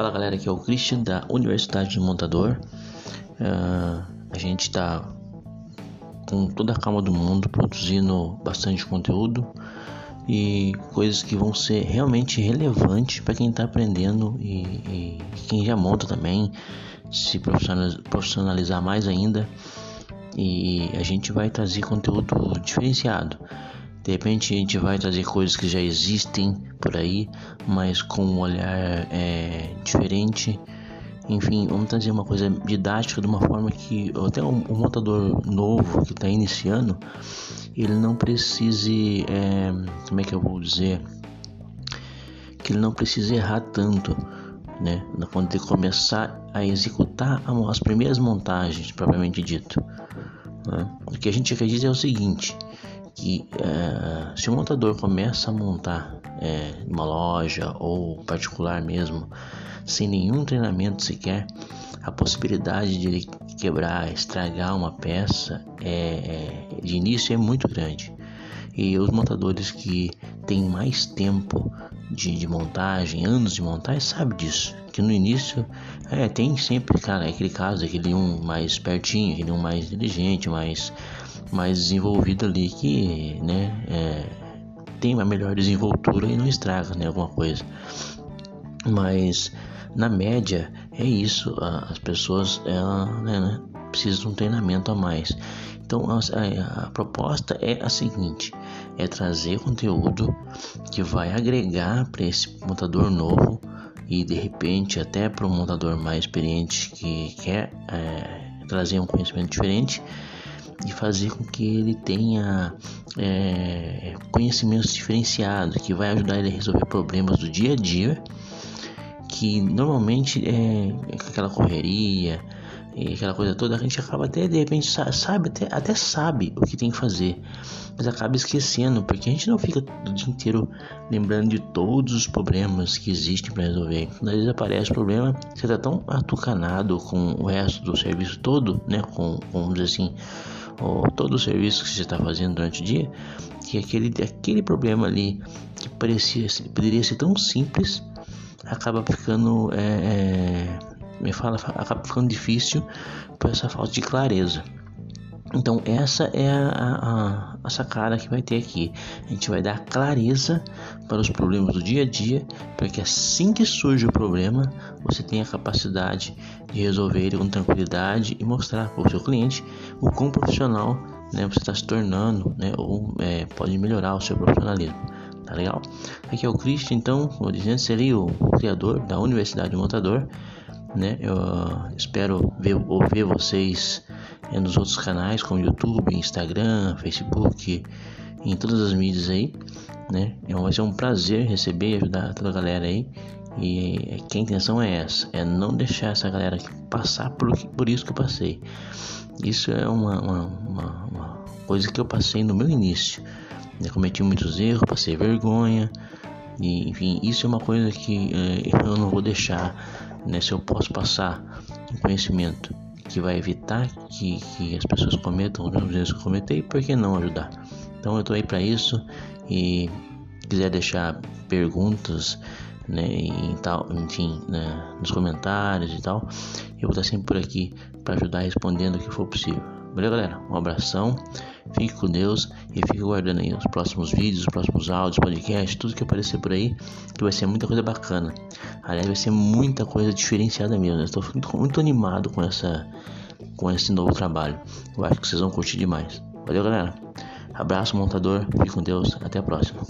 Fala galera, aqui é o Christian da Universidade do Montador. Uh, a gente está com toda a calma do mundo produzindo bastante conteúdo e coisas que vão ser realmente relevantes para quem está aprendendo e, e, quem já monta também, se profissionalizar mais ainda. E a gente vai trazer conteúdo diferenciado. De repente a gente vai trazer coisas que já existem por aí, mas com um olhar é, diferente. Enfim, vamos trazer uma coisa didática de uma forma que até um, um montador novo que está iniciando, ele não precise, é, como é que eu vou dizer, que ele não precise errar tanto, né? Quando ele começar a executar as primeiras montagens, propriamente dito. Né? O que a gente acredita é o seguinte que é, se o montador começa a montar é, uma loja ou particular mesmo, sem nenhum treinamento sequer, a possibilidade de ele quebrar, estragar uma peça é, é, de início é muito grande. E os montadores que têm mais tempo de, de montagem, anos de montagem, sabe disso. Que no início é, tem sempre cara, aquele caso, aquele um mais pertinho, aquele um mais inteligente, mais mais desenvolvido ali que né, é, tem uma melhor desenvoltura e não estraga né, alguma coisa. Mas na média é isso, as pessoas ela, né, né, precisam de um treinamento a mais. Então a, a, proposta é a seguinte: é trazer conteúdo que vai agregar para esse montador novo e de repente até para um montador mais experiente que quer é, trazer um conhecimento diferente de fazer com que ele tenha é, conhecimentos diferenciados que vai ajudar ele a resolver problemas do dia a dia que normalmente é aquela correria e aquela coisa toda a gente acaba até de repente sabe até, até sabe o que tem que fazer mas acaba esquecendo porque a gente não fica o dia inteiro lembrando de todos os problemas que existem para resolver. Às vezes aparece o problema você está tão atucanado com o resto do serviço todo né com vamos dizer assim ou todo o serviço que você está fazendo durante o dia, que aquele, aquele problema ali que parecia poderia ser tão simples acaba ficando é, é, me fala acaba ficando difícil por essa falta de clareza. Então essa é a, a, a, sacada que vai ter aqui. A gente vai dar clareza para os problemas do dia a dia, para que assim que surge o problema, você tenha a capacidade de resolver ele com tranquilidade e mostrar para o seu cliente o quão profissional né, você está se tornando, né, ou é, pode melhorar o seu profissionalismo. Tá legal? Aqui é o Christian, então, como dizendo, seria o criador da Universidade Montador. Né? Eu uh, espero ver, ver vocês é, nos outros canais como YouTube, Instagram, Facebook, em todas as mídias aí, né? Então vai ser um prazer receber e ajudar toda a galera aí. E que a intenção é essa, é não deixar essa galera passar por, por isso que eu passei. Isso é uma, uma, uma, uma coisa que eu passei no meu início. Eu né? cometi muitos erros, passei vergonha. E, enfim, isso é uma coisa que é, eu não vou deixar, né? Se eu posso passar um conhecimento que vai evitar que, que as pessoas cometam os mesmos erros que eu cometei, por que não ajudar? Então eu estou aí para isso e quiser deixar perguntas, né, e tal, enfim, né, nos comentários e tal, eu vou estar sempre por aqui para ajudar respondendo o que for possível. Valeu, galera? Um abração, fique com Deus e fique guardando aí os próximos vídeos, os próximos áudios, podcasts, tudo que aparecer por aí, que vai ser muita coisa bacana. Aliás, vai ser muita coisa diferenciada mesmo. Estou muito, muito animado com essa com esse novo trabalho. Eu acho que vocês vão curtir demais. Valeu, galera. Abraço, montador. Fique com Deus. Até a próxima.